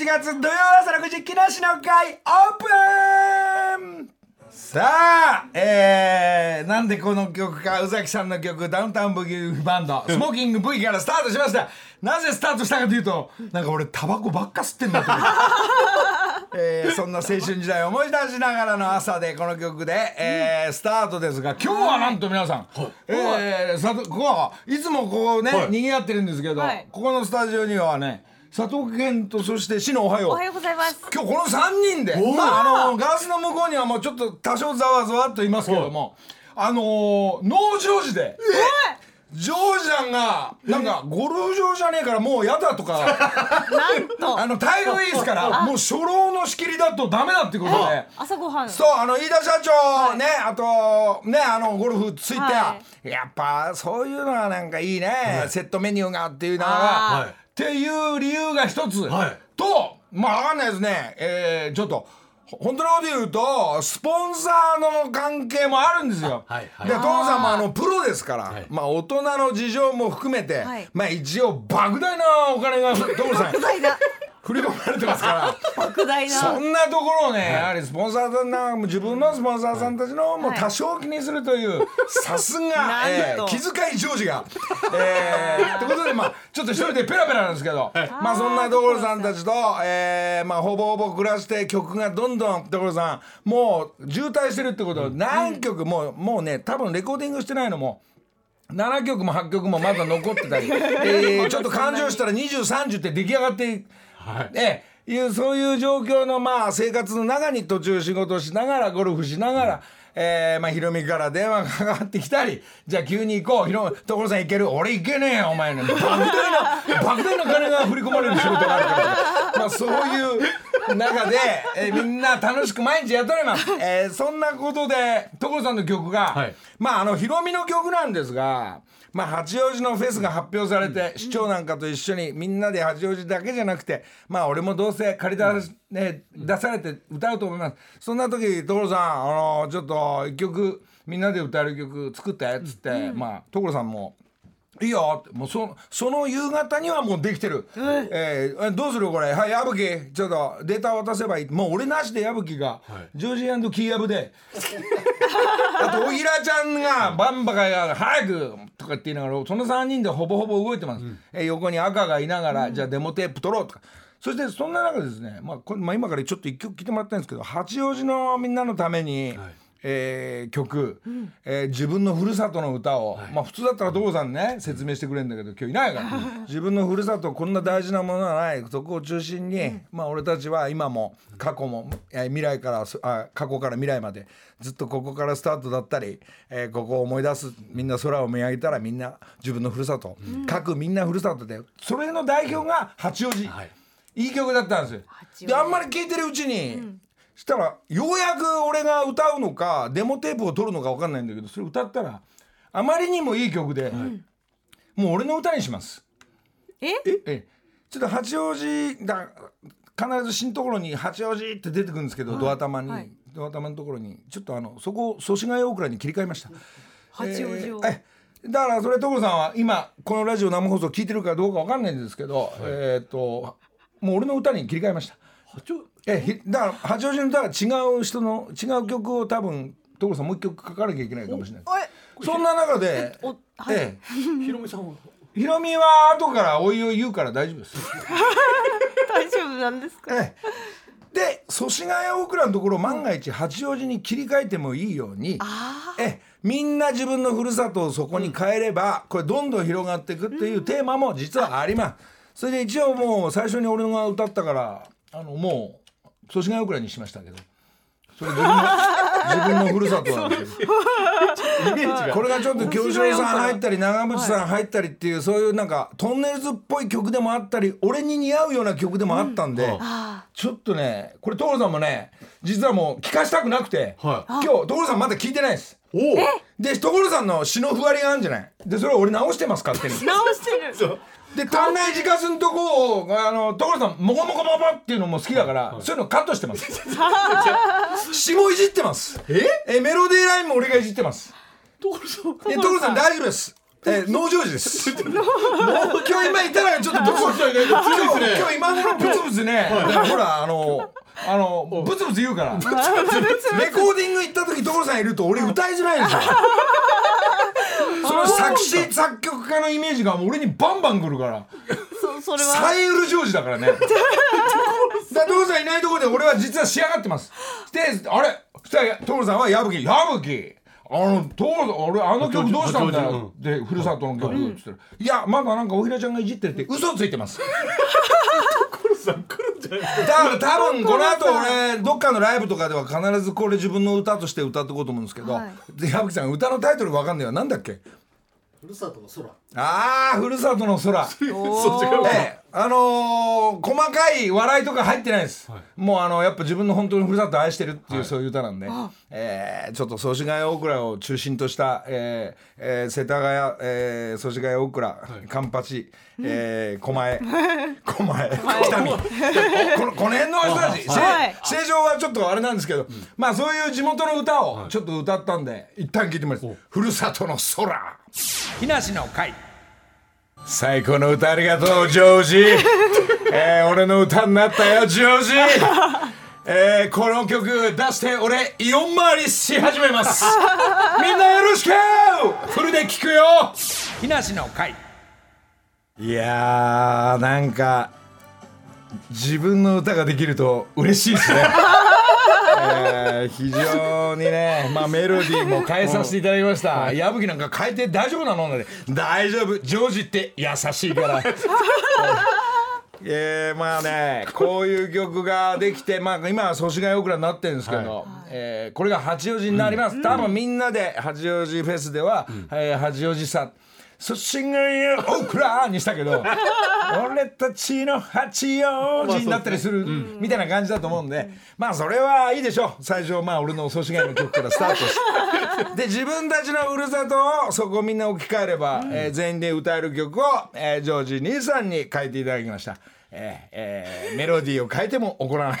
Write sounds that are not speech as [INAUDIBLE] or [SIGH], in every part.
7月土曜朝6時木梨の会オープン。さあ、えー、なんでこの曲か宇崎さんの曲ダウンタウンブギウギバンドスモーキング V からスタートしました。なぜスタートしたかというとなんか俺タバコばっか吸ってんだと思って。[LAUGHS] えー、そんな青春時代を思い出しながらの朝でこの曲で、えー、スタートですが今日はなんと皆さん、えー、さとここはいつもここね、はい。賑わってるんですけど、はい。ここのスタジオにはね佐藤健とそして篠おはよう。おはようございます。今日この3人で、まあ、あのガラスの向こうにはもうちょっと多少ざわざわっと言いますけども、あのー、農場時で。ジョージャンがなんかゴルフ場じゃねえからもうやだとかなんと。[LAUGHS] あのタイムウェイスからもう初老の仕切りだとダメだっていうことで。朝ごはん。そうあの飯田社長ねあとねあのゴルフついて、はやっぱそういうのはなんかいいね、セットメニューがっていうのが、あーっていう理由が一つ、はい。とまあわかんないですね、えーちょっとほ本当のこと言うとスポンサーの関係もあるんですよ。はいはい。で所さんもあのプロですから、はい。まあ大人の事情も含めて、はい。まあ一応莫大なお金が [LAUGHS] 所さん。莫大な振り込まれてますから。[LAUGHS] 莫大な。そんなところをね、やはりスポンサーさんな自分のスポンサーさんたちのもう多少気にするという、さすが、[LAUGHS] 気遣いジョージが。えー、ってことでまあちょっと一人でペラペラなんですけど、まあそんな所さんたちと、えー、まあほぼほぼ暮らして曲がどんどん所さんもう渋滞してるってことを何曲もうもうね多分レコーディングしてないのも。7曲も8曲もまだ残ってたり、[LAUGHS] えーちょっと感情したら2030って出来上がってはい。ええいうそういう状況のまあ生活の中に途中仕事しながらゴルフしながら、えーまあ、ヒロミから電話がかかってきたりじゃあ急に行こうヒロ所さん行ける？俺行けねえよお前ね莫大な莫大な金が振り込まれる仕事があるからまあそういう中で、えーみんな楽しく毎日やっております、えーそんなことで所さんの曲が、はい。まああのヒロミの曲なんですが。まあ、八王子のフェスが発表されて、市長なんかと一緒にみんなで八王子だけじゃなくてまあ俺もどうせ借り出,、ね、出されて歌うと思います。そんな時所さんあのちょっと一曲みんなで歌える曲作ってっつって、まあ所さんもいいよってもうそその夕方にはもうできてる、え？ーどうするこれ？はい矢吹ちょっとデータ渡せばいい。もう俺なしで矢吹が、ジョージキーヤブで。[LAUGHS] あとおひらちゃんがバンバカが早くとかって言いながらその3人でほぼほぼ動いてます、えー横に赤がいながら、じゃあデモテープ取ろうとかそしてそんな中ですね、まあこれまあ、今からちょっと一曲聴いてもらったんですけど八王子のみんなのために、えー曲、えー自分のふるさとの歌を、まあ普通だったら所さんね説明してくれるんだけど今日いないから [LAUGHS] 自分のふるさとこんな大事なものはない。そこを中心に、まあ俺たちは今も過去も、えー未来からそあ過去から未来までずっとここからスタートだったり、えーここを思い出す。みんな空を見上げたらみんな自分のふるさと、各みんなふるさとでそれの代表が八王子、はいいい曲だったんですよ。であんまり聴いてるうちに、したらようやく俺が歌うのかデモテープを取るのか分かんないんだけどそれ歌ったらあまりにもいい曲で、もう俺の歌にします。え？え？ちょっと八王子だ必ず新ところに八王子って出てくるんですけど、ドア玉に、はいドア玉のところにちょっとあのそこを祖師ヶ谷大倉に切り替えました。八王子を。えーえだからそれ所さんは今このラジオ生放送聞いてるかどうかわかんないんですけど、えっ、ともう俺の歌に切り替えました。八王えひだから八王子の歌は違う人の違う曲を多分所さんもう一曲書かなきゃいけないかもしれない。そんな中で、ええひろみさんは？ひろみは後からおいおい言うから大丈夫です。[LAUGHS] 大丈夫なんですか？ええで祖師ヶ谷大倉のところ万が一八王子に切り替えてもいいように、あええみんな自分のふるさとをそこに変えれば、これどんどん広がっていくっていうテーマも実はあります。それで一応もう最初に俺が歌ったからあのもう祖師ヶ谷大倉にしましたけど。それ自分の [LAUGHS] 自分のふるさとなんですけど。イメージが。これがちょっと京志郎さん入ったり長渕さん入ったりっていうそういうなんかトンネルズっぽい曲でもあったり俺に似合うような曲でもあったんで、あちょっとねこれ所さんもね実はもう聞かしたくなくて、はい。今日所さんまだ聞いてないです。おお。で所さんの詩のふわりがあるんじゃない？でそれを俺直してます勝手に。ー直してる。で短内自家すんとこをあの所さんモコモコモコっていうのも好きだから、そういうのカットしてます。[LAUGHS] 詩もいじってます。え？えメロディーラインも俺がいじってます。所さんえ所さん大丈夫です。えー、農場時です。[LAUGHS] 今日今いたらちょっとブツブツ [LAUGHS] 今日今頃ブツブツね、ほらあのあのブツブツ言うから。レコーディング行った時所さんいると俺歌いづらいんですよ。その作詞作曲家のイメージがもう俺にバンバン来るから。そそれはサイウルジョージだからね。[LAUGHS] だから所さんいないところで俺は実は仕上がってます。で、あれ？そしたら所さんは矢吹、矢吹あの、所さん、俺あの曲どうしたんだよで、ふるさとの曲って言ったら、いや、まだなんかおひらちゃんがいじってるって嘘ついてます。[LAUGHS] さん来るんじゃないですか。だから多分この後俺どっかのライブとかでは必ずこれ自分の歌として歌っていこうと思うんですけど、はで矢吹さん歌のタイトルわかんないわ。なんだっけ？ふるさとの空。ああふるさとの空。[LAUGHS] そう違うええあのー細かい笑いとか入ってないです、もうあのやっぱ自分の本当にふるさとを愛してるっていう、そういう歌なんで、えーちょっと祖師ヶ谷大倉を中心とした、えーえー世田谷、えー、祖師ヶ谷大倉、カンパチ、えー、狛江 [LAUGHS] 狛江北見。[LAUGHS] このこの辺の人たち、はい。せ正常はちょっとあれなんですけど、まあそういう地元の歌をちょっと歌ったんで、一旦聞いてみます「ふるさとの空」木梨の会最高の歌ありがとうジョージ、[LAUGHS] えー、俺の歌になったよジョージ。[LAUGHS] えー、この曲出して俺イオン回りし始めます。[LAUGHS] みんなよろしく！フルで聴くよ。木梨の会。いやーなんか自分の歌ができると嬉しいですねえー非常にね、[LAUGHS] まあ、メロディーも変えさせていただきました、矢吹なんか変えて大丈夫なので大丈夫。ジョージって優しいから。[LAUGHS] えー、まあねこういう曲ができて、まあ、今は祖師ヶ谷オクラになってるんですけど、えーこれが八王子になります、多分みんなで八王子フェスでは、えー八王子さ祖師ヶ谷オクラにしたけど [LAUGHS] 俺たちの八王子になったりするみたいな感じだと思うんで、まあそれはいいでしょう。最初まあ俺の祖師ヶ谷の曲からスタートして。[LAUGHS] で自分たちのふるさとをそこみんな置き換えれば、えー全員で歌える曲を、えージョージ兄さんに書いていただきました。えーえーメロディーを変えても怒らない。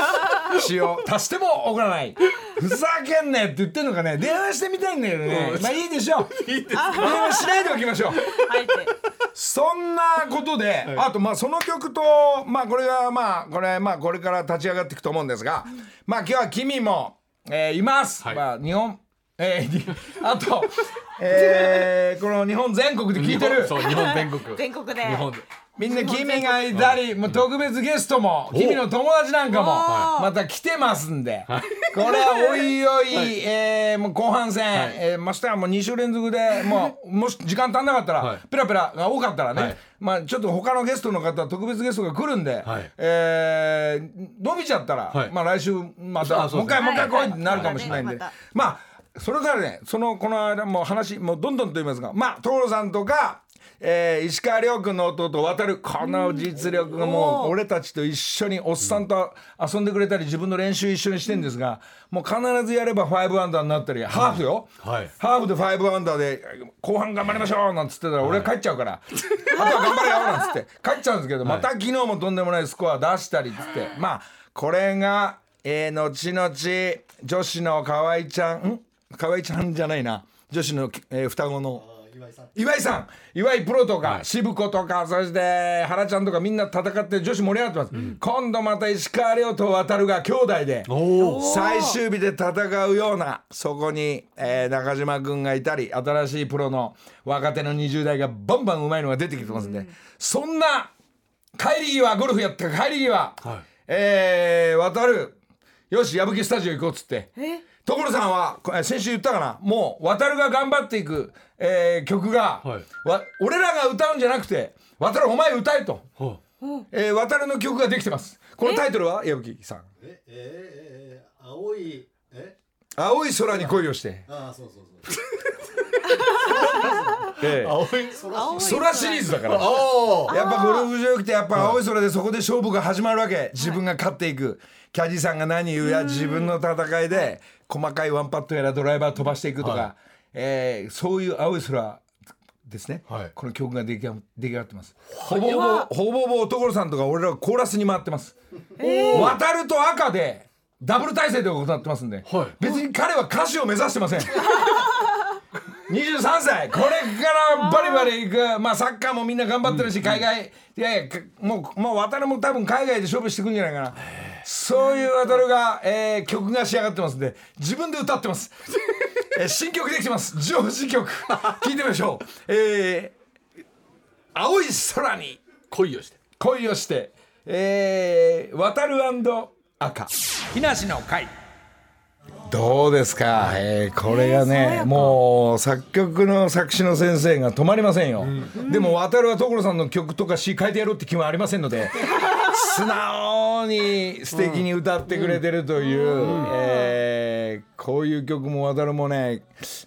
[LAUGHS] 詞を足しても怒らないふざけんなよって言ってんのかね？電話してみたいんだけどねまあいいでしょう。[LAUGHS] いいです。電話しないでおきましょう。そんなことで、あとまあその曲とまあこれがまあこれまあこれから立ち上がっていくと思うんですが、まあ今日は君も、えーいます、はい。まあ日本えーに [LAUGHS] あと、えーこの日本全国で聞いてる。そう日本全国。[LAUGHS] 全国で。日本でみんな君がいたり、もう特別ゲストも、君の友達なんかも、はい。また来てますんで、これはおいおい、えーもう後半戦、えーましてはもう2週連続で、もう、[LAUGHS] もし時間足んなかったら、はい。ペラペラが多かったらね、はい。まあちょっと他のゲストの方、特別ゲストが来るんで、はい。えー伸びちゃったら、はい。まあ来週また、もう一回、もう一回来いってなるかもしれないんで、はい。まあ、それからね、その、この間もう話、もうどんどんと言いますが、まあ、所さんとか、えー石川遼君の弟渡るこの実力がもう俺たちと一緒におっさんと遊んでくれたり自分の練習一緒にしてんですがもう必ずやれば5アンダーになったりハーフよ、はい。ハーフで5アンダーで後半頑張りましょうなんつってたら俺帰っちゃうから、あとは頑張れよなんつって。帰っちゃうんですけど、また昨日もとんでもないスコア出したりっつって。まあこれが、えー、後々女子の河合ちゃんん？河合ちゃんじゃないな。女子の、えー双子の。あ岩井さん。岩井さん岩井プロとか、渋子とかそして原ちゃんとかみんな戦って女子盛り上がってます、今度また石川遼と渡るが兄弟で最終日で戦うようなそこに、えー中島君がいたり新しいプロの若手の20代がバンバンうまいのが出てきてますんで、そんな帰り際ゴルフやった帰り際、はい。えー渡るよし矢吹スタジオ行こうっつってえ？所さんは先週言ったかな？もう渡るが頑張っていく、えー曲が、はい。わ俺らが歌うんじゃなくて渡るお前歌えと、はえー渡るの曲ができてます。このタイトルは？矢吹さん。えええええ青いえ「青い空に恋をして。ああそうそうそう」[LAUGHS] えー青い空。シリーズだから。おおやっぱゴルフ場よくてやっぱ青い空でそこで勝負が始まるわけ。自分が勝っていく。キャディさんが何言うや自分の戦いで細かいワンパットやらドライバー飛ばしていくとか、はえーそういう青い空ですね、はい。この曲が出来上が出来上がってます。ほぼほぼほぼほぼ所さんとか俺らはコーラスに回ってます、渡ると赤でダブル体制で行ってますんで、はい。別に彼は歌手を目指してません。[LAUGHS] 23歳。これからバリバリいく。まあサッカーもみんな頑張ってるし海外。いやいやかもうもう渡るも多分海外で勝負してくんじゃないかなそういう渡るが、えー曲が仕上がってますんで自分で歌ってます、[LAUGHS] えー新曲できてます。上司曲。聞いてみましょう。えー青い空に恋をして。恋をして、えー、渡る赤。木梨の会どうですか、えーこれがね、もう作曲の作詞の先生が止まりませんよ、でも渡るは所さんの曲とか詩書いてやろうって気はありませんので素直に素敵に歌ってくれてるという、えーこういう曲も渡るもね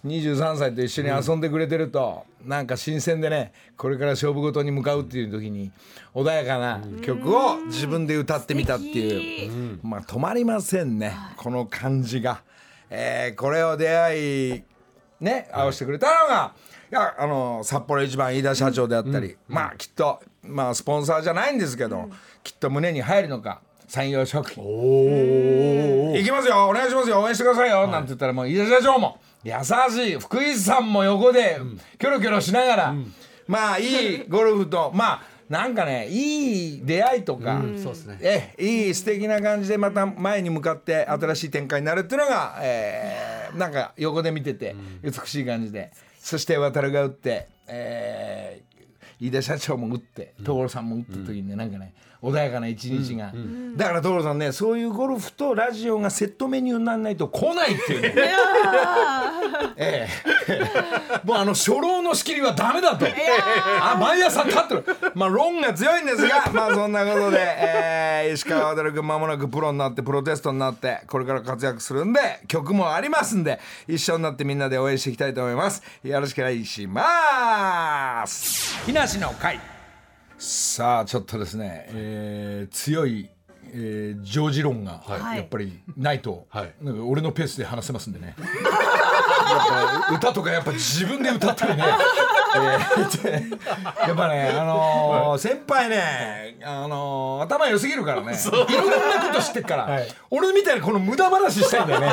23歳と一緒に遊んでくれてると、なんか新鮮でねこれから勝負事に向かうっていう時に穏やかな曲を自分で歌ってみたっていう、まあ止まりませんねこの感じが、えーこれを出会いね合わせてくれたのが、いやあの札幌一番飯田社長であったり、まあきっとまあスポンサーじゃないんですけど、きっと胸に入るのか産業食品行きますよ。お願いしますよ。応援してくださいよ、なんて言ったらもう飯田社長も。優しい。福井さんも横でキョロキョロしながら、まあいいゴルフと [LAUGHS] まあなんかねいい出会いとか、そうですね。えいい素敵な感じでまた前に向かって新しい展開になるっていうのが、えーなんか横で見てて美しい感じで、そして渡るが打って、えー飯田社長も打って所さんも打った時にね、なんかね穏やかな一日が、だから所さんねそういうゴルフとラジオがセットメニューにならないと来ないっていうね。[LAUGHS] ええ。もうあの初老の仕切りはダメだと。あ毎朝立ってる。まあ論が強いんですが [LAUGHS] まあそんなことで、えー石川渉君まもなくプロになってプロテストになってこれから活躍するんで曲もありますんで一緒になってみんなで応援していきたいと思います。よろしくお願いします。木梨の会さあちょっとですね、えー強い、えー、ジョージ論がはい。やっぱりないと、はい。なんか俺のペースで話せますんでね。やっぱ歌とかやっぱ自分で歌ったりね、えー [LAUGHS] やっぱねあのー先輩ね、あのー頭良すぎるからね。いろんなこと知ってっから、俺みたいにこの無駄話したいんだよね、[LAUGHS] え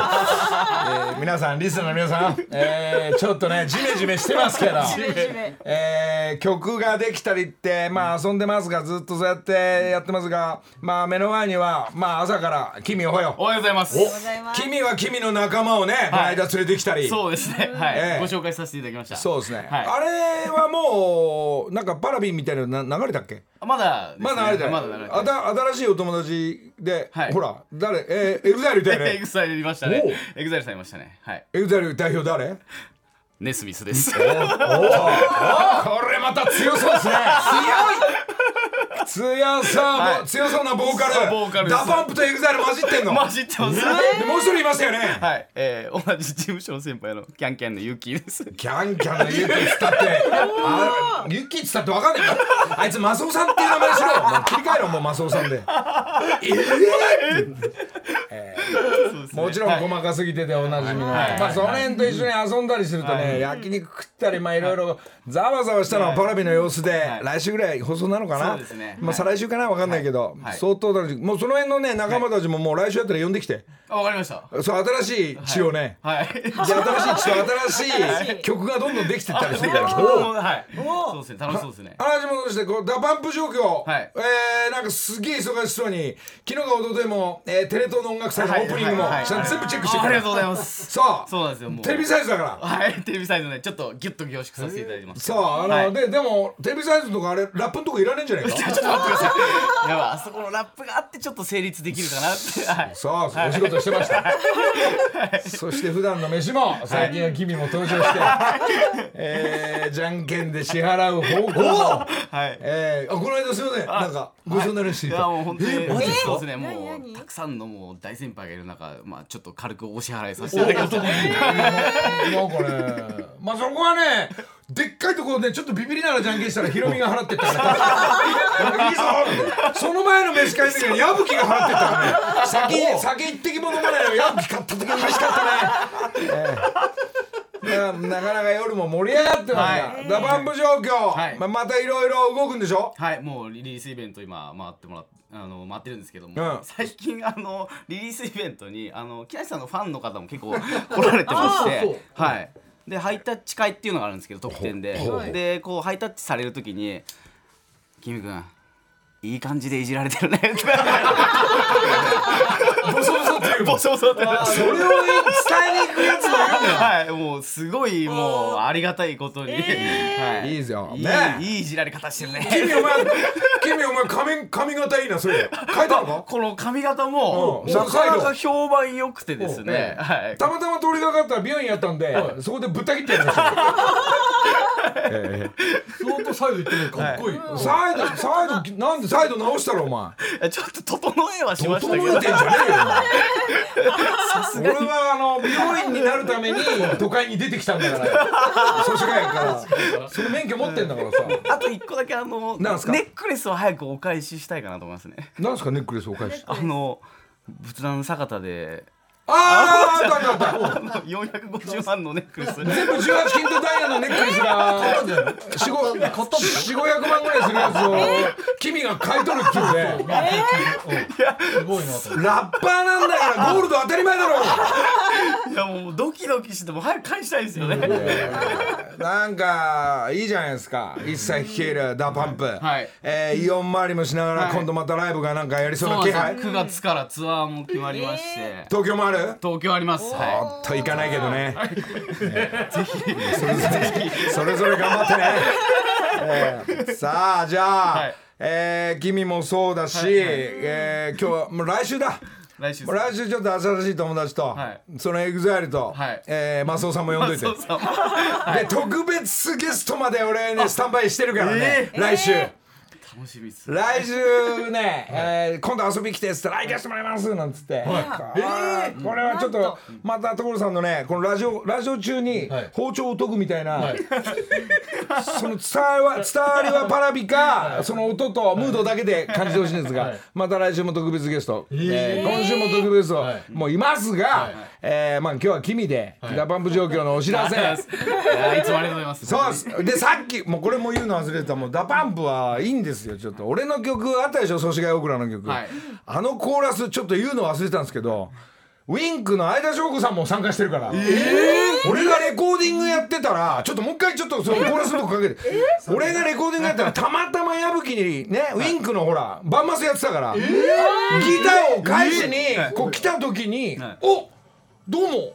ー皆さんリスナーの皆さん、えーちょっとねジメジメしてますけど。[LAUGHS] えー曲ができたりってまあ遊んでますがずっとそうやってやってますがまあ目の前にはまあ朝から君おはよ。おはようございます。おはようございます。君は君の仲間をね、この間連れてきたり。そうですね。はい、ええ。ご紹介させていただきました。そうですね、はい。あれはもうなんかパラビンみたいなのな流れたっけ？まだね、まだあれだよ、まだ流れてあた新しいお友達で、はい。ほら誰？えー、エグザイルだよ [LAUGHS] エねグザイルいましたね。エグザイルさんいましたね。はい。エグザイル代表誰？ネスミスです。[LAUGHS] これまた強そうですね。強い強そう、はい。強そうなボーカル。ボーカルダパンプとエグザイル混じってんの。マジってます。でもう一人いましたよね、はい、えー、同じ事務所の先輩のキャンキャンのユキです。キャンキャンのユッキつったって。[LAUGHS] あユッキつったって分かんないあいつマスオさんっていう名前にしろ。もう切り替えろもうマスオさんで。ええもちろん細かすぎてておなじみの、はい。まあその辺と一緒に遊んだりするとね、焼肉食ったりまあいろいろざわざわしたのはパラビの様子で、はい。来週ぐらい放送なのかな。そうですねまあ再来週かな分かんないけど、はい。相当楽しいもうその辺のね仲間たちももう来週やったら呼んできて、あ、わかりました。そう新しい血をね、はい。で新しい血と新しい曲がどんどんできてったりするから。[LAUGHS] はい。そうですね。楽しそうですね。話戻してこうダパンプ状況、はいえー、なんかすげえ忙しそうに昨日か一昨日も、えー、テレ東の音楽祭のオープニングも全部チェックしてからあありがとうございます。そうそうなんですよ。もう。テレビサイズだからはい、テレビサイズね、ちょっとギュッと凝縮させていただいてます。そうあの、はいででもテレビサイズとかあれラップのとこいらねえんじゃないか [LAUGHS] ちょっと待ってください。やばい、あそこのラップがあってちょっと成立できるかなって。はい。そうそうお仕事してました、[LAUGHS] そして普段の飯も最近は君も登場して、えー、じゃんけんで支払う方向も、はい。えー、あこの間すいません。なんかごちそうになりました。い。やもう本当に、えーマジですか？そうですね。もうたくさんのもう大先輩がいる中まあちょっと軽くお支払いさせていただきました。なんかね、まあそこはね、でっかいところでちょっとビビりながらじゃんけんしたらヒロミが払ってったから、いいぞその前の飯会の時に矢吹が払ってったからね、先酒一滴も飲まないの矢吹買った時嬉しかったね。ええななかなか夜も盛り上がってますが、はい。ダパンプ状況、はい。まあ、またいろいろ動くんでしょ？はいもうリリースイベント今回ってもらっあの回ってるんですけども、うん。最近あのリリースイベントにあの木梨さんのファンの方も結構 [LAUGHS] 来られてましてはい。でハイタッチ会っていうのがあるんですけど特典で。でこうハイタッチされる時に「キム君いい感じでいじられてるね」[LAUGHS] ボソボソっていう [LAUGHS] ボソボソって。それを伝えに行くやつだよはいもうすごいもうありがたいことに、はい。いいですよいいね。いいいじられ方してるね。君お前君お前髪髪型いいなそれ。変えたのか？[LAUGHS] この髪型もうん。なかなか評判良くてですね、はい、たまたま通りかかったら美容院やったんで、そこでぶった切ってやりました。よえ。相当サイド行ってるのかっこいい、えサイドサイドなんでサイド直したろお前？ちょっと整えはしましたけど。整えてんじゃねえよお前。[LAUGHS] 俺はあの美容院になるために [LAUGHS] 都会に出てきたんだから。祖師ヶ谷か。らその免許持ってんだからさ。あと一個だけあのなんすか？ネックレスを早くお返ししたいかなと思いますね。なんすかネックレスお返し？あの仏壇坂田であああったあったあった。あの450万のネックレス。全部18金とダイヤのネックレスが4500万ぐらいするやつを君が買い取るっていうね。すごいなと思ってラッパーなんだからゴールド当たり前だろ。いやもうドキドキしても早く返したいですよね。なんかいいじゃないですか。 ISSA率いるダパンプ、はい。えーイオン回りもしながら、はい。今度またライブがなんかやりそうな気配。なんですよ9月からツアーも決まりまして。東京もある？東京あります。はおっと行かないけどね。ぜひ。それぞれそれぞれ頑張ってね。えーさあじゃあ、はい。えー君もそうだし、えー今日はもう来週だ。い来週来週ちょっと新しい友達と、はい。そのエグザイルと、はい。えーマスオさんも呼んどいて。そうそうで特別ゲストまで俺ねスタンバイしてるからね、来週。楽しみです来週ね、[LAUGHS] えー今度遊び来てっつったら「来行かせてもらいます」なんつって、あーこれはちょっとまた所さんのねこのラジオラジオ中にはい。包丁を研ぐみたいな、[LAUGHS] その伝わりは伝わりはパラビか、その音とムードだけで感じてほしいんですが、はい。また来週も特別ゲスト、えー。えー今週も特別ゲスト、はい。もういますが、えーまあ今日は君で、い。ダパンプ状況のお知らせ。[LAUGHS] いつもありがとうございます。そうです。でさっきもうこれも言うの忘れてた。もうダパンプはいいんですよ。ちょっと俺の曲あったでしょ祖師ヶ谷大蔵の曲、はい。あのコーラスちょっと言うの忘れてたんですけどウィンクの相田翔子さんも参加してるから、俺がレコーディングやってたらちょっともう一回ちょっとそのコーラスのとこかけて、俺がレコーディングやったらたまたま矢吹にねウィンクのほらバンマスやってたから、ギターを返しにこう来た時に「おどうも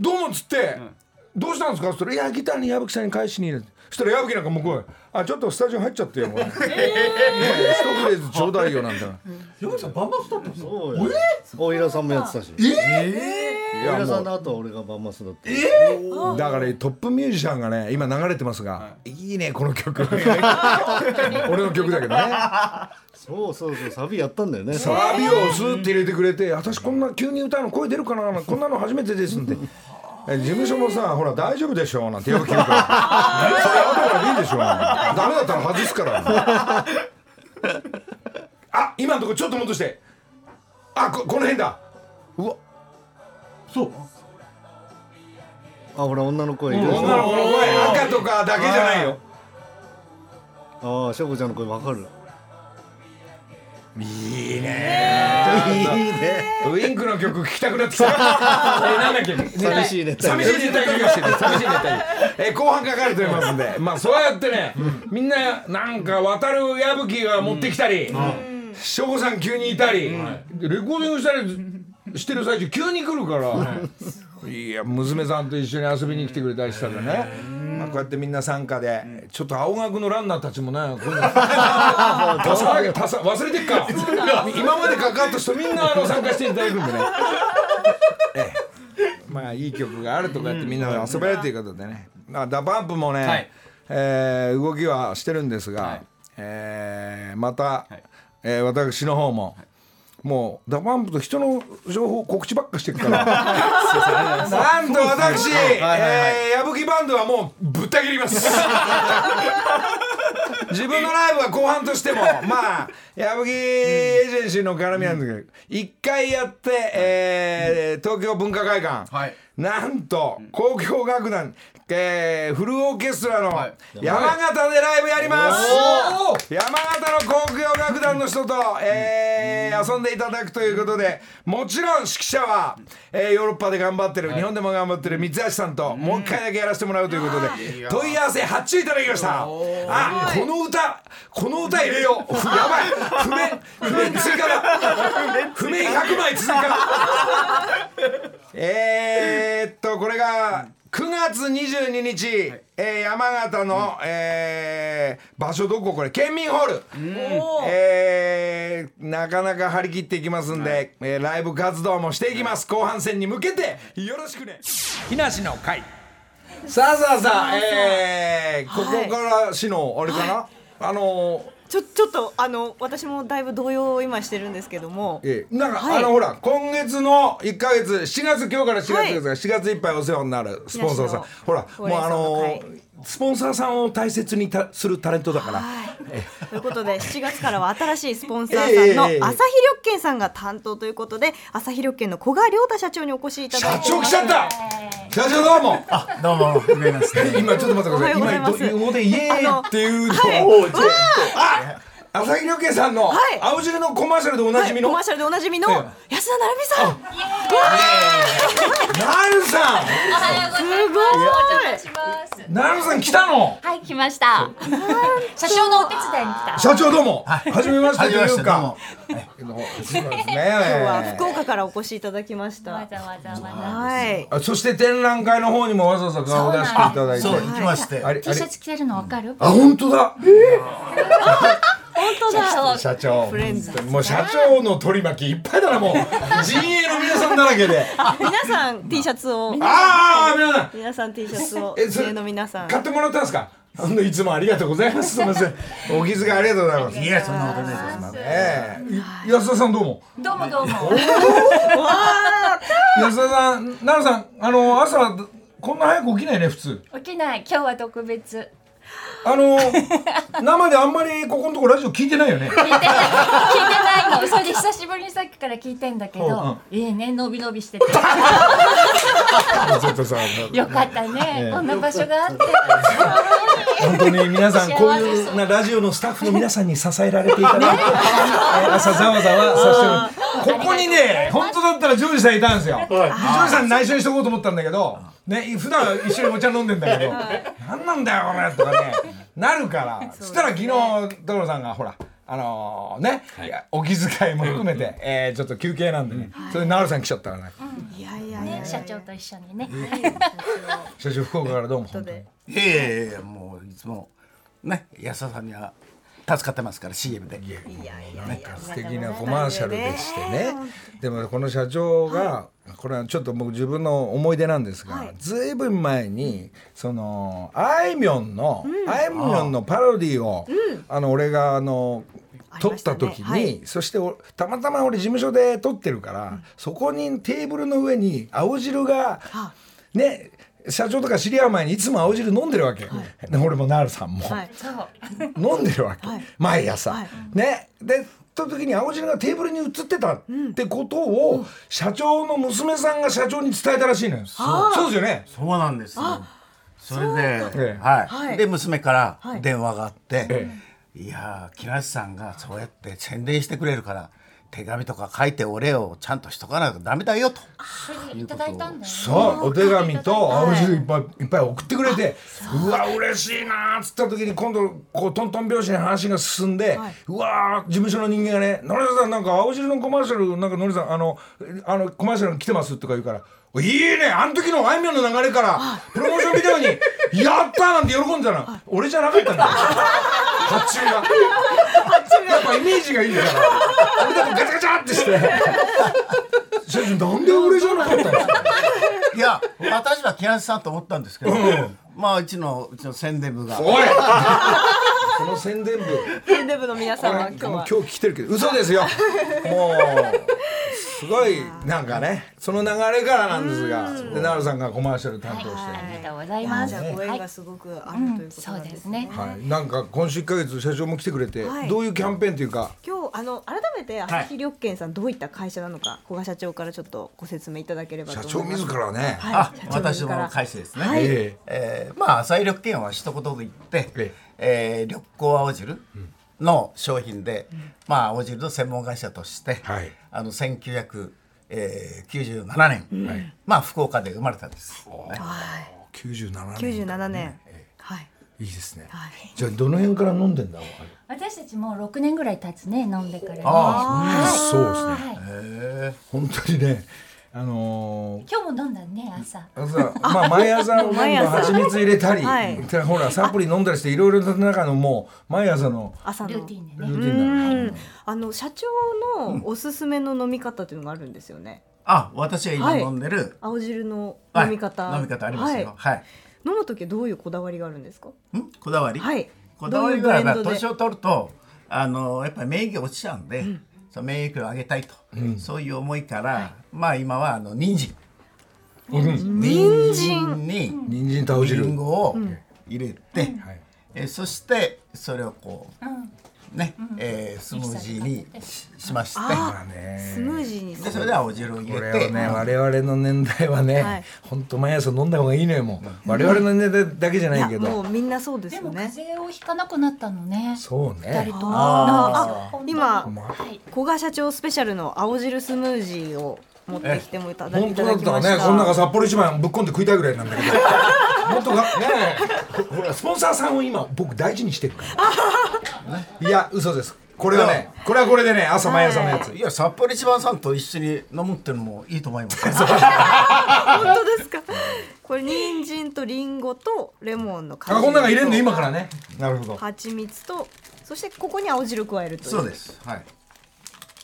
どうも」っつって「どうしたんですか?」っつったら「いやギターに矢吹さんに返しに」そしたら矢吹なんか向こうへあちょっとスタジオ入っちゃってよ」もう。ね一フレー。ズちょうだいよ」なんて山口さんバンバンスだったんですさんもやってたし。い大平さんの後は俺がバンマスだったうだからトップミュージシャンがね今流れてますがい。いねこの曲。俺の曲だけどね。そうそうそうサビやったんだよね。サビをスーッて入れてくれて私こんな急に歌うの声出るかなこんなの初めてですんで。え事務所もさほら大丈夫でしょなんてよく聞くからそれ後からでいいでしょダメだったら外すから。[LAUGHS] あ今のとこちょっと戻して。あここの辺だ。うわ。そう。あほら女の声いる。でしょ女の子の声。赤とかだけじゃないよ。ああしょこちゃんの声わかるいいねいいねウインクの曲聴きたくなってきた。えなんだっけ？寂しい熱帯寂しい熱帯魚してる。寂しい。え後半かかると思いますんで、[LAUGHS] まあそうやってね、みんななんか渡る矢吹が持ってきたり、翔吾さん急にいたり、レコーディングしたりしてる最中急に来るから。いや娘さんと一緒に遊びに来てくれたりしたらね、まあ、こうやってみんな参加でちょっと青学のランナーたちもね [LAUGHS] こういうの。忘れてっか。今まで関わった人みんなあの参加していただくんでね。[LAUGHS] ええ。まあいい曲があるとかやってみんなで遊べるということでね、まあ、ダパンプもね、はい。えー動きはしてるんですが、はい。えーまた、い。えー私の方も、もうダパンプと人の情報告知ばっかしてるから。[LAUGHS] なんと私、えー矢吹バンドはもうぶった切ります。[LAUGHS] 自分のライブは後半としてもまあ矢吹エージェンシーの絡みなんだけど一回やって、えー東京文化会館、はい。なんと交響楽団、えーフルオーケストラのはい。山形でライブやります、山形の航空洋楽団の人と、えー遊んでいただくということでもちろん指揮者は、えーヨーロッパで頑張ってる、日本でも頑張ってる三橋さんと、もう一回だけやらせてもらうということで問い合わせ発注いただきました。あこの歌この歌入れよう。[LAUGHS] やばい。譜面譜面追加だ。譜面100枚追加えーっとこれが9月22日、えー山形の、えー場所どこ？これ県民ホール、えーなかなか張り切っていきますんで、えーライブ活動もしていきます。後半戦に向けてよろしくね。木梨の会。さあさあさあ、えーここからしのあれかな、あのーちょちょっとあの私もだいぶ動揺を今してるんですけども。ええ。なんか、はい。あのほら今月の1か月7月今日から4月ですが、4月いっぱいお世話になるスポンサーさん。東ほらもうあの会スポンサーさんを大切にたするタレントだから、ということで7月からは新しいスポンサーさんのええ。朝日緑券さんが担当ということで朝日緑券の古賀亮太社長にお越しいただいて社長来ちゃった。社長どうも。どうも。今ちょっと待ってください。おはようござい今ます。ど横でイエーイっていうのはい。を、あ朝日緑家さんのはい。青汁のコマーシャルでおなじみの、コマーシャルでおなじみのえ安田成美さん。なるさん。すごいします。なるさん来たの？はい、来ました。社長のお手伝いに来た。社長どうも、はじめましてとじめまして、どういうか。も。そうですね今日は福岡からお越しいただきました。わざわざわざ。はい。あそして展覧会の方にもわざわざ顔を出していただいて。そう、行きまして。T シャツ着てるのわかる？あ本当だ。本当だ。社長。社長フレンズ。もう社長の取り巻きいっぱいだなもう。陣営の皆さんだらけで。皆さん T シャツを。ああ皆さん。皆さん T シャツを。えそれ家の皆さん。買ってもらったんですか？いつもありがとうございます。[LAUGHS] すみません。お気遣いありがとうございます。いや、そんなことないです。ええ安田さんどうも。どうもどうも。安田さん奈良さんあの朝こんな早く起きないね普通。起きない。今日は特別。あの [LAUGHS] 生であんまりここのとこラジオ聞いてないよね。聞いてない。聞いてない。の。それで久しぶりにさっきから聞いてんだけうんど、いいね、伸び伸びしてて。[LAUGHS] よかったね。こんな場所があって。本当に皆さんこういうなラジオのスタッフの皆さんに支えられていただいてえー朝ざわざわさせてるここにね本当だったらジョージさんいたんですよ。ジョージさんに内緒にしとこうと思ったんだけどね普段一緒にお茶飲んでんだけど [LAUGHS] 何なんだよこれとかねなるから。[LAUGHS] そしたら昨日所さんがほらあのねい。やお気遣いも含めてえーちょっと休憩なんでねそれでなるさん来ちゃったからね。いやいやいやね、社長と一緒にね。社長。福岡からどうも本当に。で。いやいやいや、もういつも。ね、安田さんには。助かってますから、CM で。素敵なコマーシャルでしてね。でもこの社長がこれはちょっと僕自分の思い出なんですが、ずいぶん前にそのあいみょんの、あいみょんのパロディを、あの俺があの撮った時に、はい。そしておたまたま俺事務所で撮ってるから、そこにテーブルの上に青汁がね社長とか知り合う前にいつも青汁飲んでるわけ、で俺もなるさんも、はい。[LAUGHS] 飲んでるわけ、はい。毎朝、はい。ね。でその時に青汁がテーブルに映ってたってことを、社長の娘さんが社長に伝えたらしいのよ。そう。ですよね。そうなんですよ。それで、ええ。はい、はい。で娘からはい。電話があって、え。いやー木梨さんがそうやって宣伝してくれるから手紙とか書いてお礼をちゃんとしとかないとダメだよと。いただいたんだよね。そうお手紙と青汁いっぱいいっぱい送ってくれてうわ嬉しいなーっつった時に今度こうトントン拍子に話が進んで、うわー事務所の人間がね「のりさんなんか青汁のコマーシャルなんかのりさんあのあのコマーシャルに来てます」とか言うから「いいねあの時のあいみょんの流れからプロモーションビデオに「[LAUGHS] やった!」なんて喜んでたら俺じゃなかったんだよ [LAUGHS] 発注が。[LAUGHS] やっぱイメージがいいから。俺だとガチャガチャってして「社長なんで俺じゃなかったんですか?」いや私は木梨さんと思ったんですけど、まあうちのうちの宣伝部が。おい。[LAUGHS] この宣伝部。宣伝部の皆さんは今日は。もう今日来てるけど。嘘ですよ。[LAUGHS] もうすごいなんかねその流れからなんですがで奈良さんがコマーシャル担当して、ありがとうございます。ご縁はい。がすごくあるということでねうん。ですすね。はい、なんか今週1か月社長も来てくれて、はい。どういうキャンペーンというか？今日あの改めて朝日緑券さんどういった会社なのか古賀社長からちょっとご説明いただければと社思います。長自らね、はい。あ社長私の会社ですね。はい。ええ。ーまあ浅井緑券は一言で言って、ええ。ー緑光青汁、の商品で、まあ青汁の専門会社として、はいあの1997年、まあ福岡で生まれたんです。ね97年。九十七年。はい。いいですね。はい。じゃあどの辺から飲んでんだ？私たちもう六年ぐらい経つね飲んでからね。あそうですね。はい。本当にねあのー今日も飲んだね朝朝まあ毎朝毎朝蜂蜜入れたり、はいでほらサプリ飲んだりしていろいろな中のもう毎朝の朝の。ルーティンでルねーティンあの社長のおすすめの飲み方っていうのがあるんですよね。あ、私が今はい飲んでる、青汁のはい飲み方。飲み方ありますよ。ははい。い。飲む時はどういうこだわりがあるんですか？ん？こだわり、はい。こだわりはやっぱどういうブレンドで？年を取るとあのやっぱり免疫落ちちゃうんで、その免疫を上げたいと、そういう思いから、まあ今はあの人参。人参。に人参と青リ汁、ンゴを入れて、はい。えそしてそれをこううんね、えースムージーにししまして。スムージーに。でそれで青汁を入これて、れをね我々の年代はね、はい。ほんと毎朝飲んだ方がいいのよもう。我々の年代だけじゃないけいやもどうみんなそうですでもよね。風邪をひかなくなったのね。そうね。二人とも。あそうなんですよ。今はい。古賀社長スペシャルの青汁スムージーを持ってきてもいただい本た当だったら。ねこの中札幌一番ぶっ込んで食いたいぐらいなんだけど [LAUGHS] 本当がねえほらスポンサーさんを今僕大事にしてるから [LAUGHS] いや嘘ですこれはねこれはこれでね朝毎朝のやつ、いや札幌一番さんと一緒に飲むっていうのもいいと思います。[LAUGHS] 本当ですか。これ人参とリンゴとレモンの果あこん中入れんのと今からねなるほど蜂蜜とそしてここに青汁加えるという。そうです。はい。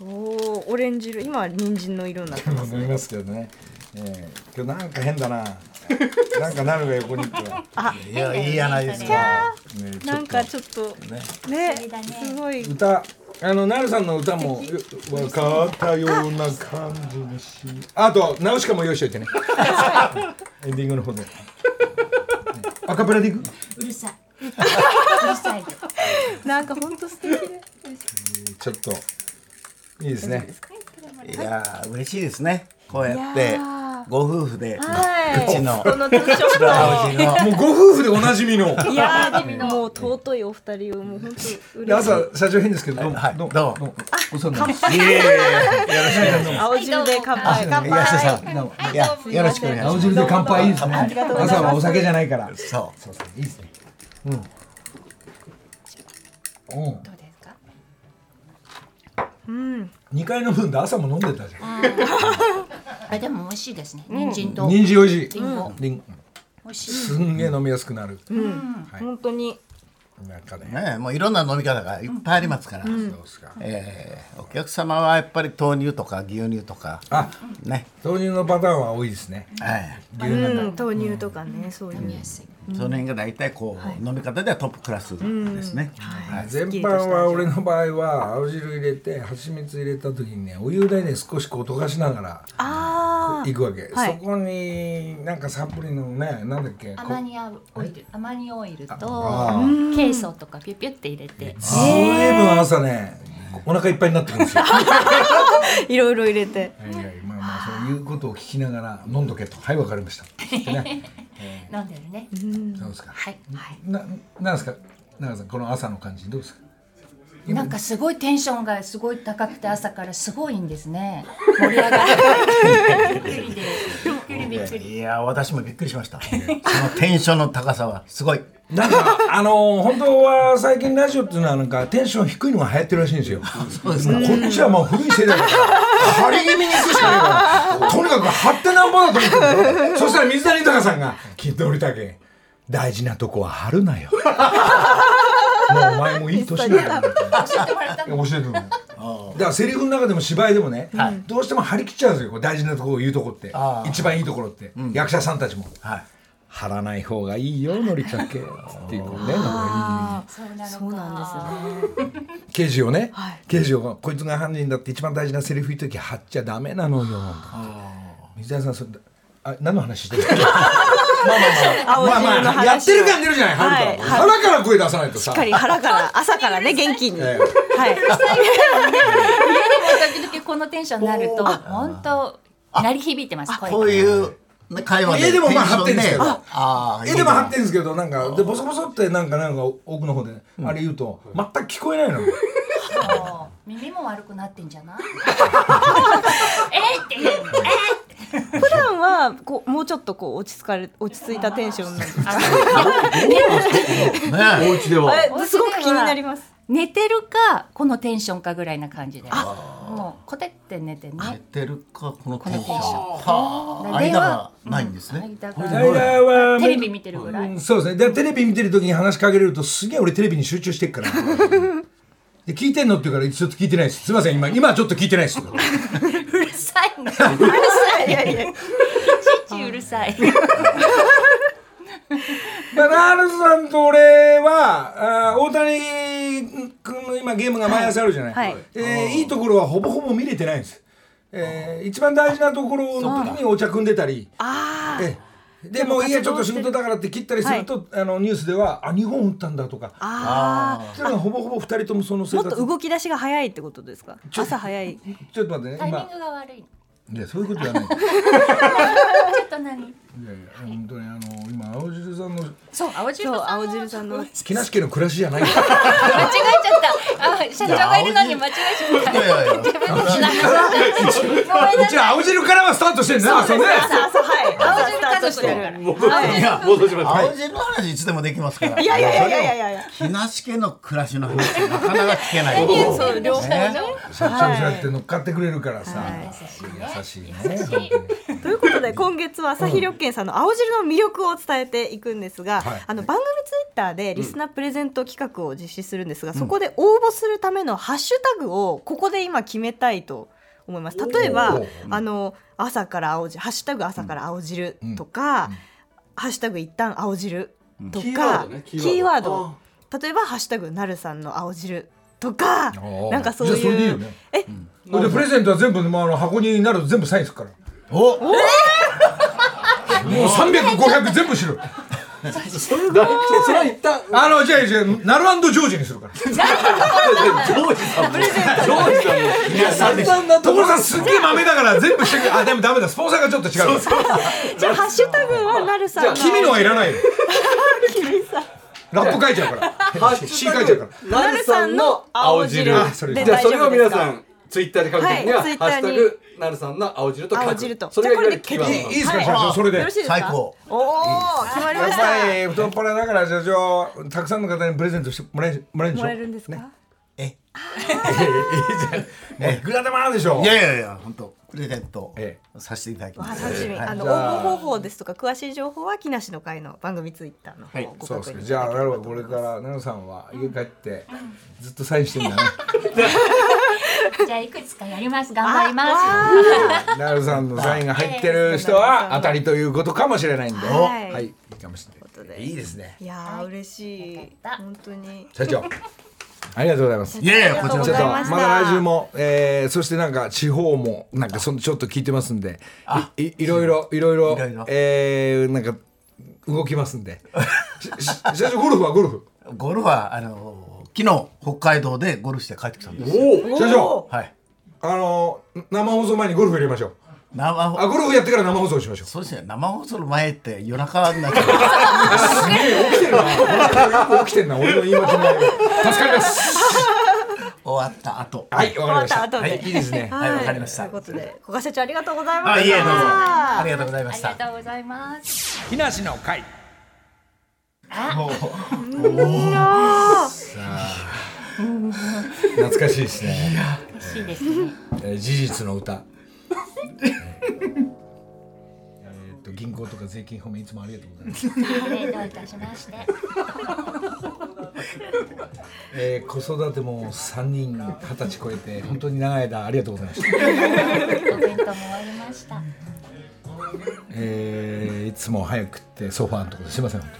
おおオレンジ色今は人参の色になってます飲みますけどね、えー、今日なんか変だな。[LAUGHS] なんかなるが横に行ってはいやいいやないですか。ねなんかちょっとね。ねすごい。歌あのなるさんの歌もよ分かったような感じにしあとナウシカも用意しといてね。エンディングの方で、ね。アカペラでいく？[LAUGHS] うるさい。うるさい。なんか本当素敵で。ちょっといいですね。いやー嬉しいですね。こうやっいてご夫婦ではうちの。[LAUGHS] もうご夫婦でおなじみの。いやーもう尊いお二人をもう本当朝社長変ですけどどうもはいどうも。どうもお世話になります。よろしくお願いしま青汁で乾杯。乾杯ん。どうも。いやよろしくお願いします。青汁で乾杯いいですね。ありがとうございます。朝はお酒じゃないから。そう。そうそういいですね。うん。うん2階の分で朝も飲んでたじゃん。あ [LAUGHS] でも美味しいですね。人参と。人参美味しい。リンゴ。リ。美味しい。すんげえ飲みやすくなる。うん。はい、本当に。なんかね、ね、もういろんな飲み方がいっぱいありますから、うん、えー、お客様はやっぱり豆乳とか牛乳とか、あね、豆乳のパターンは多いですね、はい、牛乳、うん、豆乳とかね、そういう、うん、その辺が大体こう、飲み方ではトップクラスですね。はい。全般は俺の場合は青汁入れて蜂蜜入れた時にねお湯でね少しこう溶かしながらあいくわけ、はい。そこになんかサプリのねなんだっけアこマニアオイル。アマニオイルとあケイソとかピュピュって入れて。ずいぶん朝ねお腹いっぱいになってくるんですよ。[LAUGHS] いろいろ入れて。いやいやまあまあそういうことを聞きながら飲んどけと。はいわかりました。ね飲んでるね。そうですか？はい。はい。ななんですか？長さんこの朝の感じどうですか？なんかすごいテンションがすごい高くて朝からすごいんですね。盛り上がって。びっくりでびっくりびっくりいや私もびっくりしました。そのテンションの高さはすごい。なんかあの本当は最近ラジオっていうのはなんかテンション低いのが流行ってるらしいんですよ。そうですこっちはもう古い世代だから張り気味に行くしかないからとにかく張ってなんぼだと思ってそしたら水谷豊さんが「金取りたけ大事なとこは張るなよ」もうお前もいい年なんだよ教えてもらったの。教えてるのだからセリフの中でも芝居でもね、どうしても張り切っちゃうんですよ。大事なところを言うとこって。一番いいところって、役者さんたちも。はい。張らない方がいいよのりたけ。っていうねなんかそうなのかそうなんですね。刑事をね、はい。刑事をこいつが犯人だって一番大事なセリフ言う時張っちゃダメなのよ。水谷さんそれあ何の話してる？青まあ汁の話。をまあやってる感出るじゃない、は。い。腹から声出さないとさ。しっかり腹から朝からね [LAUGHS] 元気に。えはい。家 [LAUGHS] でも時々このテンションになると本当鳴り響いてます声が。こういうで会話で絵でもまあ貼ってんですけど。ああ絵でも貼ってるんですけどなんかでボソボソってなんかなんか奥の方で、あれ言うと全く聞こえないのそう耳も悪くなってんじゃない？[LAUGHS] えーってえ普段はこうもうちょっとこう落ち着かれ落ち着いたテンションなんですか？[LAUGHS] ね。お家では。えすごく気になります寝てるかこのテンションかぐらいな感じで。もうこてって寝て寝ねてるかこのテンション。はあ。間がないんですね。間はテレビ見てるぐらい。うんそうですね。でテレビ見てる時に話しかけれるとすげえ俺テレビに集中してっから。[LAUGHS] で聞いてんのって言うからちょっと聞いてないです。すいません。今今ちょっと聞いてないです。[LAUGHS] うるさいなうるさい。いやいや。父うるさい [LAUGHS] [LAUGHS] まあ、ラールズさんと俺はあー大谷君の今ゲームが毎朝あるじゃない、はい。えーい。いところはほぼほぼ見れてないんです、えー一番大事なところの時にお茶汲んでたり。あええでもういやちょっと仕事だからって切ったりすると、あのニュースではあ日本打ったんだとか。あそれがほぼほぼ2人ともその生もっ活と動き出しが早いってことですか？朝早い。ちょっと待ってねタイミン今グが悪い。いやそういうことじゃないい。[LAUGHS] ちょっと何？やいや本当にあの今青汁さんのそう青汁さん青汁さんの木梨家の暮らしじゃない。間違えちゃった。あ社長がいるのに間違えちゃった。いやいやいや自分の知らなかったうちは青汁からはスタートしてんだそうね朝朝はい青汁から。朝スタートしてるから。い。や戻します。青汁の話いつでもできますから。いやいやいやいやいやいや。いや木梨家の暮らしの話なかなか聞けない。そう両方ね。社長そうやって乗っかってくれるからさ、優しいね。ということで今月は朝日緑健さんの青汁の魅力を伝えていくんですが、はい。あの番組ツイッターでリスナープレゼント企画を実施するんですが、そこで応募するためのハッシュタグをここで今決めたいと思います。例えばあの朝から青汁ハッシュタグ朝から青汁とか、ハッシュタグ一旦青汁とかキキーワード。ド。例えばハッシュタグなるさんの青汁とかなんかそういうえ？でプレゼントは全部、まあ、あの箱になると全部サインするから。おもう300500全部知る [LAUGHS] それは一旦あのじゃあじゃあナルジョージにするから。ジョージさんもジョージさんもいや散々なところ所さんすっげえ豆だから全部してあでもダメだスポンサーがちょっと違う。じゃあハッシュタグはなるさん。の君のはいらないよ。ラップ書いちゃうから。ハッシ詩ュタ書いちゃうから。グなるさんの青汁。あそれ。でじゃあそれを皆さんツイッターで書くときには「はいハッシュタグなるさんの青汁」と書く。青汁と。それがいわゆるキーワードいいですか社長それでよろしいですか？最高。おお決まりました。ぱり太っ腹だから社長たくさんの方にプレゼントしてもらえもらえるんでしょもらえるんですか、[LAUGHS] えもういくらでもあるでしょ。いやいやいや本当プレゼントえさせていただきます。楽しみ、はい。あの応募方法ですとか詳しい情報は木梨の会の番組ツイッターの方をごそう確認いですね。じゃあなるほど。これから奈々さんは家帰ってずっとサインしてんだねじゃあいくつかやります。頑張ります。奈々さんのサインが入ってる人は当たりということかもしれないんで。ははいいいいかもしれということで。ないいいですね。いやー嬉しい。本当に。社長ありがとうございます。いやいやこちらまだ来週も、えー、そしてなんか地方もなんかそのちょっと聞いてますんでいいいろいろいろいろえー、なんか動きますんで。[LAUGHS] 社長ゴルフはゴルフ？ゴルフはあの昨日北海道でゴルフして帰ってきたんですよ。社長。はい。あの生放送前にゴルフ入れましょう生あゴルフやってから生放送しましょう。そうですね。生放送の前って夜中になっちゃう起きてんな。俺の言い訳ない助かります。終わった後。はいわかりました。終わった後で。はいいいですね。はい。わかりました。ということで古賀社長ありがとうございました。あいえどうぞありがとうございまありしたがとうございます。木梨の会。懐かしいですね。嬉しいですね。えー事実の歌。えっと銀行とか税金方面いつもありがとうございます。礼どういたしましてえー子育ても三人二十歳超えて本当に長い間ありがとうございました。お弁当も終わりましたえーいつも早くってソファーのところですいません本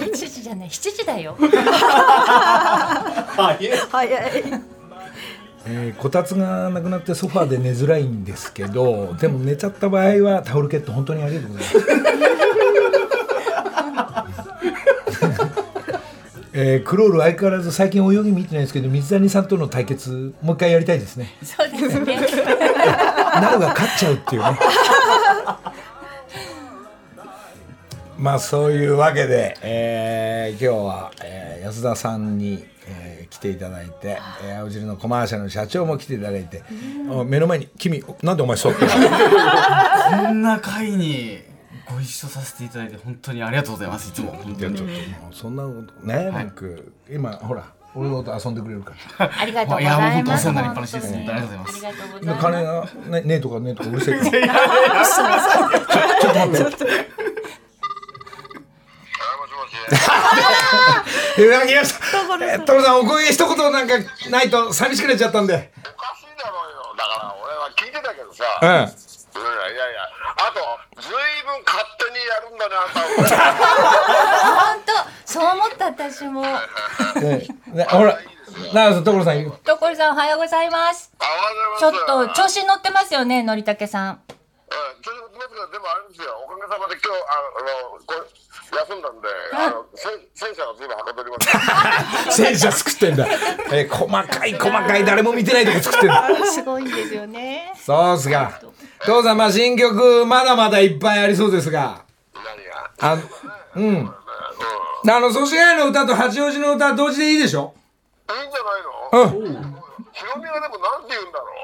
8 [LAUGHS] 時じゃない7時だよ早い当に。えーこたつがなくなってソファーで寝づらいんですけど、[LAUGHS] でも寝ちゃった場合はタオルケット本当にありがとうございます。[LAUGHS] えークロール相変わらず最近泳ぎ見てないですけど水谷さんとの対決もう一回やりたいですね。そうですねなるが勝っちゃうっていうね。[LAUGHS] まあそういうわけで、えー今日は、えー安田さんに、ていただいて、えー青汁のコマーシャルの社長も来ていただいて、あ目の前に「君なんでお前そうってるの？[LAUGHS] こんな会にご一緒させていただいて本当にありがとうございますいつも。本当にそんなことね、なんか今ほら俺のこと遊んでくれるから。ありがとうごいやもうざいます。本当お世話になりっぱなしです。本当にありがとうございます。ありがとうございでます。金がねねえとかねえとかうるせえから。ちょちょっと。待って。[LAUGHS] いや [LAUGHS] いやえ所さんお声一言なんかないと寂しくなっちゃったんで。おかしいだろうよ。だから俺は聞いてたけどさ、うん。いやいやいやあとずいぶん勝手にやるんだねあんた本当そう思った私も。[LAUGHS] ねねほらなあ所さん所さんおはようございます。ちょっざと調子に乗ってますよねのりたけさんうんちょっと待ってください。でもあれですよ。おかげさまで今日あのこれ休んだんであのせ戦車がずいぶんはかどりま [LAUGHS] した戦車作ってんだ、えー細かい細かい誰も見てないとこ作ってんだ。すごいんですよね。そうっすか。父さんまあ新曲まだまだいっぱいありそうですが。何が？あうん。あの祖師ヶ谷の歌と八王子の歌同時でいいでしょ？いいんじゃないの？うん。ヒロミはでもなんて言うんだろう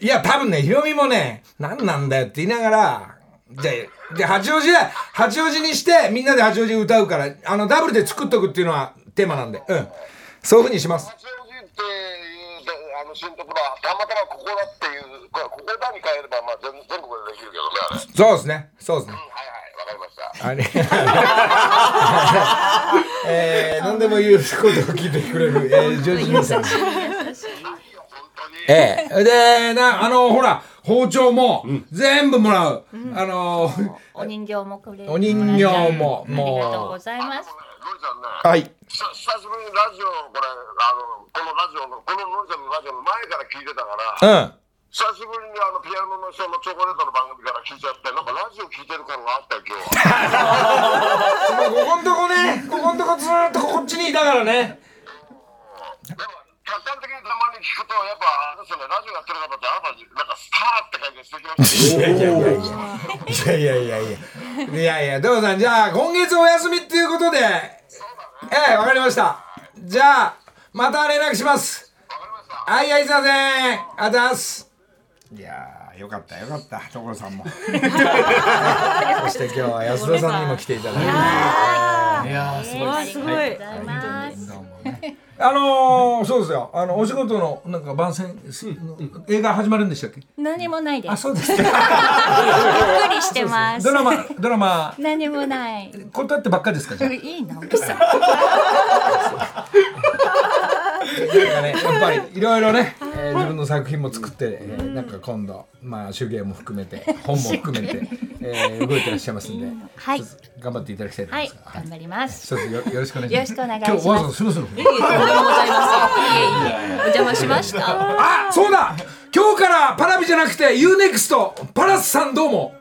いや多分ねヒロミもね何なんだよって言いながらじゃあじゃあ八王子だ八王子にしてみんなで八王子歌うからあのダブルで作っとくっていうのはテーマなんで。うん。そういうふうにします。八王子っていうあの新曲はたまたまここだっていうこれここだに変えればまあ全全国でできるけどねそうですね。そうですね。はいはいわかりました。あれ。[LAUGHS] えー、何でも言うことを聞いてくれる、えー、ジョージ兄さんええ。でなあのほら包丁も全部もらう、あの [LAUGHS] お人形もくれお人形もありがとうもございます。ね。うはい。久久しぶりにラジオこれあのこのラジオのこのノリさんのラジオの前から聞いてたからうん。久しぶりにあのピアノの人のチョコレートの番組から聞いちゃってなんかラジオ聞いてる感があったよ今日は。[LAUGHS] もうここんとこねここんとこずーっとこっちにいたからね。でも客観的にたまに聞くとやっぱあれですよねラジオやってる方ってあなたなんかスターって感じがしてきましたねいやいやいやいやいやいやいやどうさんじゃあ今月お休みっていうことでええわかりました。じゃあまた連絡します。はいはいすいませんありがとうございます。いやーよかったよかった。所さんも。そして今日は安田さんにも来ていただいて。いやーすごいす。ごい。ございますあのー、そうですよ。あのお仕事のなんか番宣す映画始まるんでしたっけ？何もないです。あそうです。[LAUGHS] かゆっくりしてます。ドラマドラマ。何もない。断ってばっかりですかじゃあ。いいな奥さん。[LAUGHS] なんかね、やっぱりいろいろね、自分の作品も作って、えー、なんか今度、まあ、手芸も含めて [LAUGHS] 本も含めて、えー、動いてらっしゃいますんで、はい、頑張っていただきたいと思います、はい、頑張ります、はい、よろしくお願いします。よろしくお願いします。今日わざわざすみませんいえいえとんでもございますいえいえ。お邪魔しました。あそうだ。今日からパラビじゃなくてユーネクストパラスさんどうも。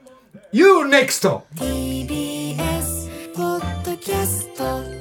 UNEXT TBS ポッドキャスト。